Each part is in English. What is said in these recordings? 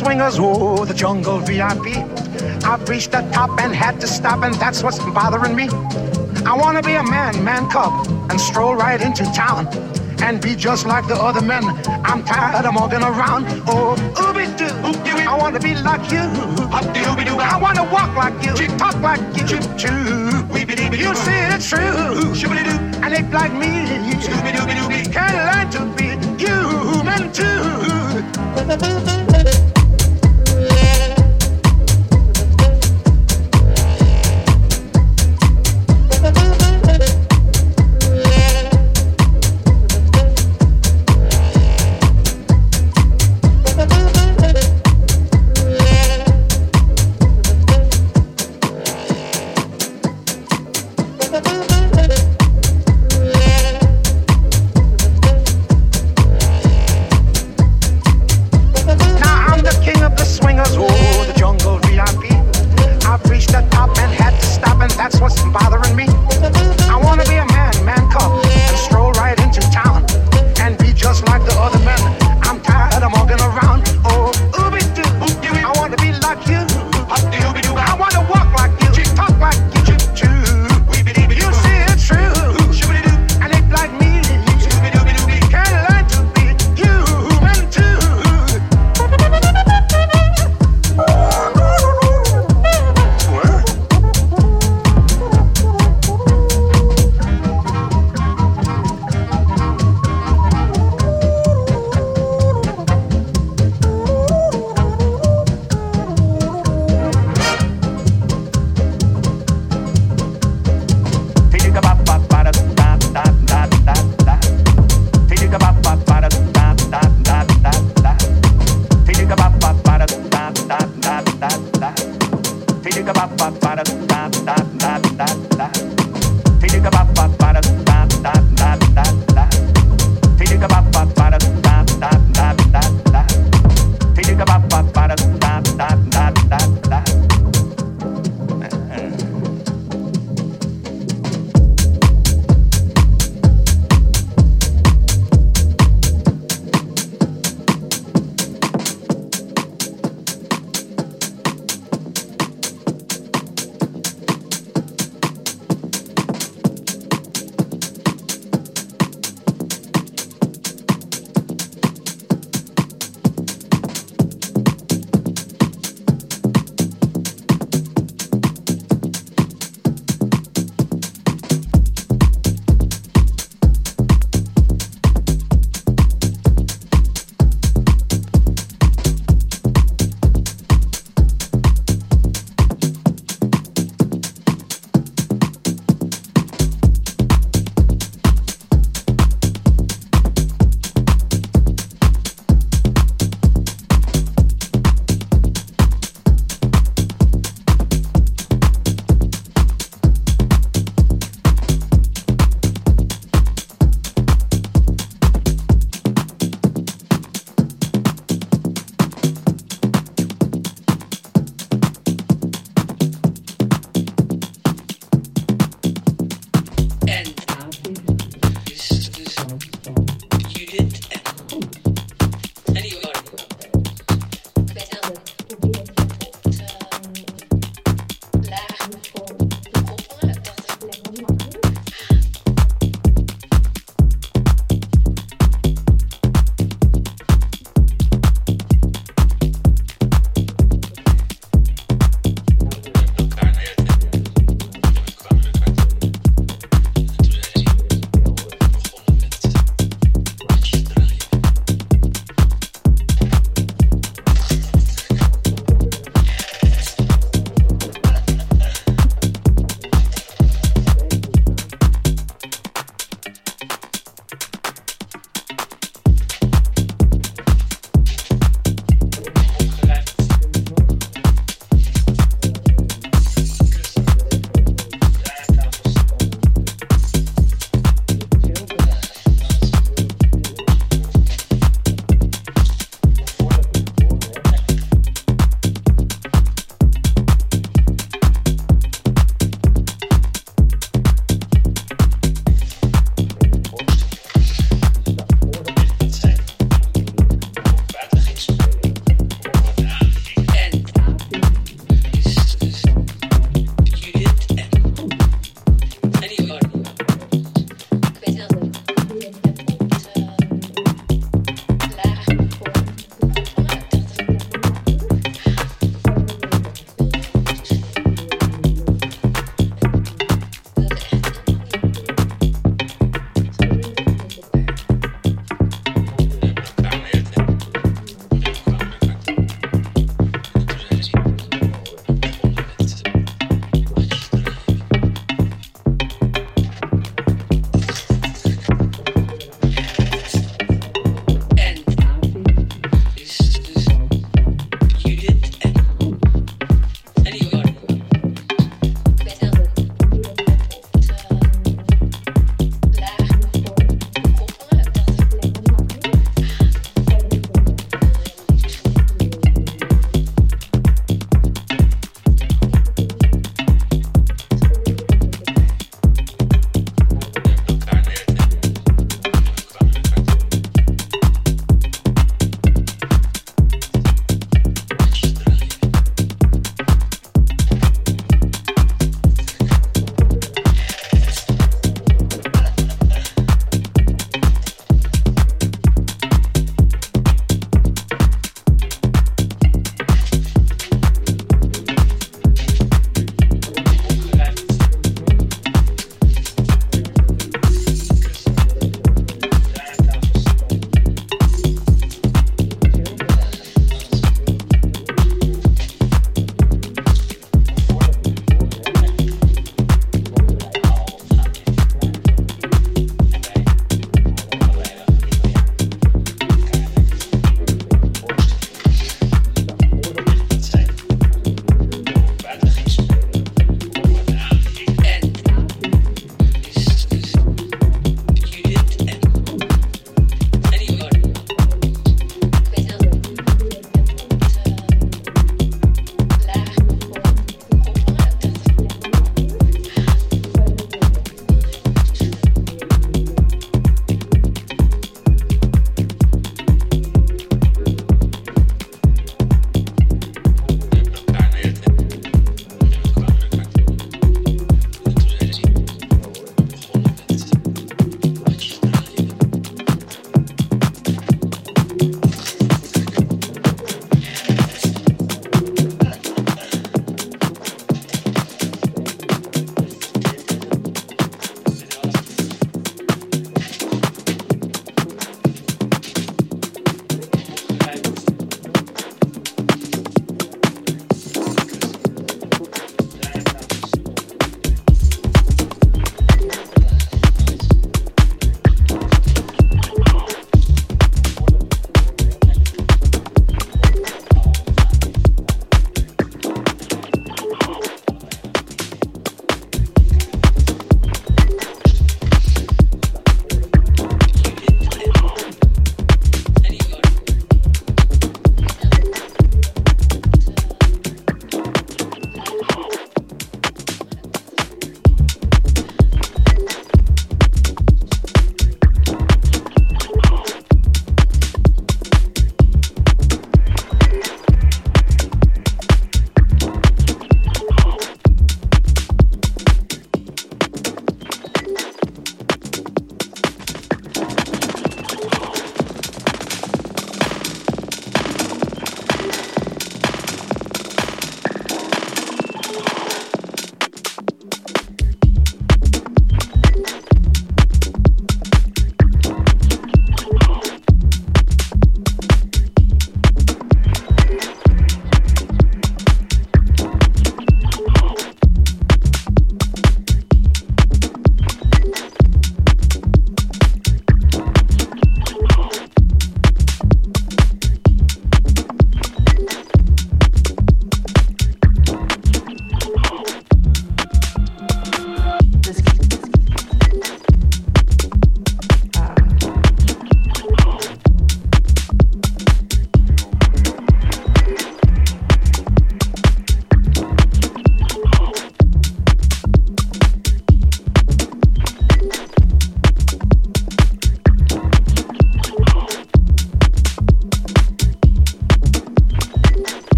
swingers, oh, the jungle VIP. I've reached the top and had to stop, and that's what's bothering me. I wanna be a man, man cub, and stroll right into town and be just like the other men. I'm tired of walking around. Oh, ooby doo. I want to be like you. I want to walk like you, talk like you. You see it's true. And they like me. Can learn to be human too.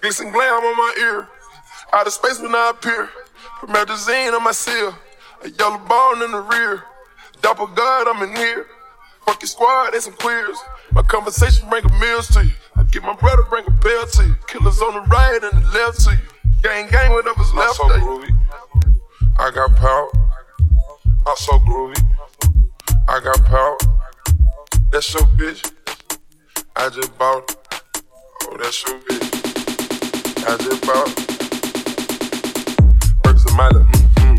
Glisten glam on my ear. Out of space when I appear. Promethazine on my seal. A yellow bone in the rear. Double God, I'm in here. Fuck your squad, they some queers. My conversation bring a meals to you. I get my brother bring a bell to you. Killers on the right and the left to you. Gang, gang, whatever's left so of groovy. I got power. I'm so groovy. I got power. That's your bitch. I just bought. Oh, that's your bitch. I just bought Perks of my lip, mm,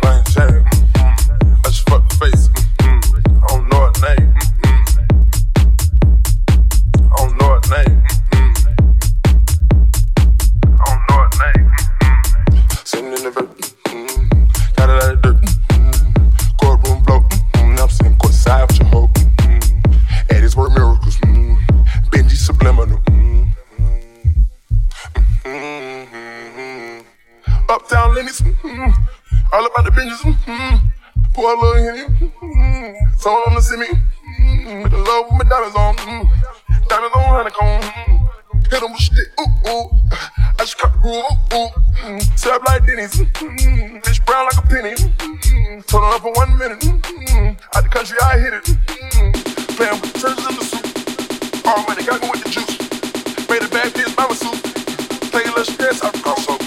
plain Jane. I just fuck the face, mm, I don't know her name. Uptown Lennox, mm-hmm. all about the binges, mm-hmm. pour a little Henny, mm-hmm. someone on the see me, mm-hmm. with the love with my diamonds on, mm-hmm. diamonds on honeycomb, mm-hmm. hit them with shit, ooh, ooh, I just cut the groove, ooh, ooh, mm-hmm. Serve like Denny's, mm-hmm. bitch brown like a penny, mm-hmm. turn on for one minute, mm-hmm. out the country I hit it, mm-hmm. playing with the churches in the suit, all money got me with the juice, made a bad bitch mama suit, play a little stress, I am so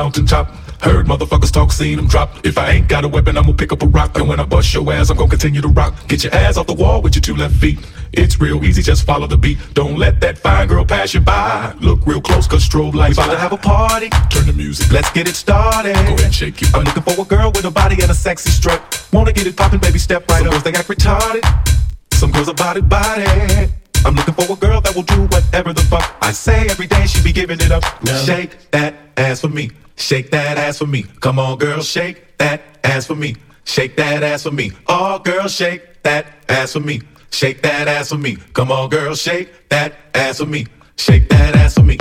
mountaintop. Heard motherfuckers talk, seen them drop. If I ain't got a weapon, I'm gonna pick up a rock. And when I bust your ass, I'm gonna continue to rock. Get your ass off the wall with your two left feet. It's real easy, just follow the beat. Don't let that fine girl pass you by. Look real close, cause strobe lights. We about to have a party. Turn the music, let's get it started. Go ahead and shake it. I'm looking for a girl with a body and a sexy strut. Wanna get it poppin', baby, step right Some up. Girls, they act retarded. Some girls are body body. I'm looking for a girl that will do whatever the fuck I say every day. She be giving it up. Shake that ass for me. Shake that ass for me. Come on, girl, shake that ass for me. Shake that ass for me. Oh, girl, shake that ass for me. Shake that ass for me. Come on, girl, shake that ass for me. Shake that ass for me.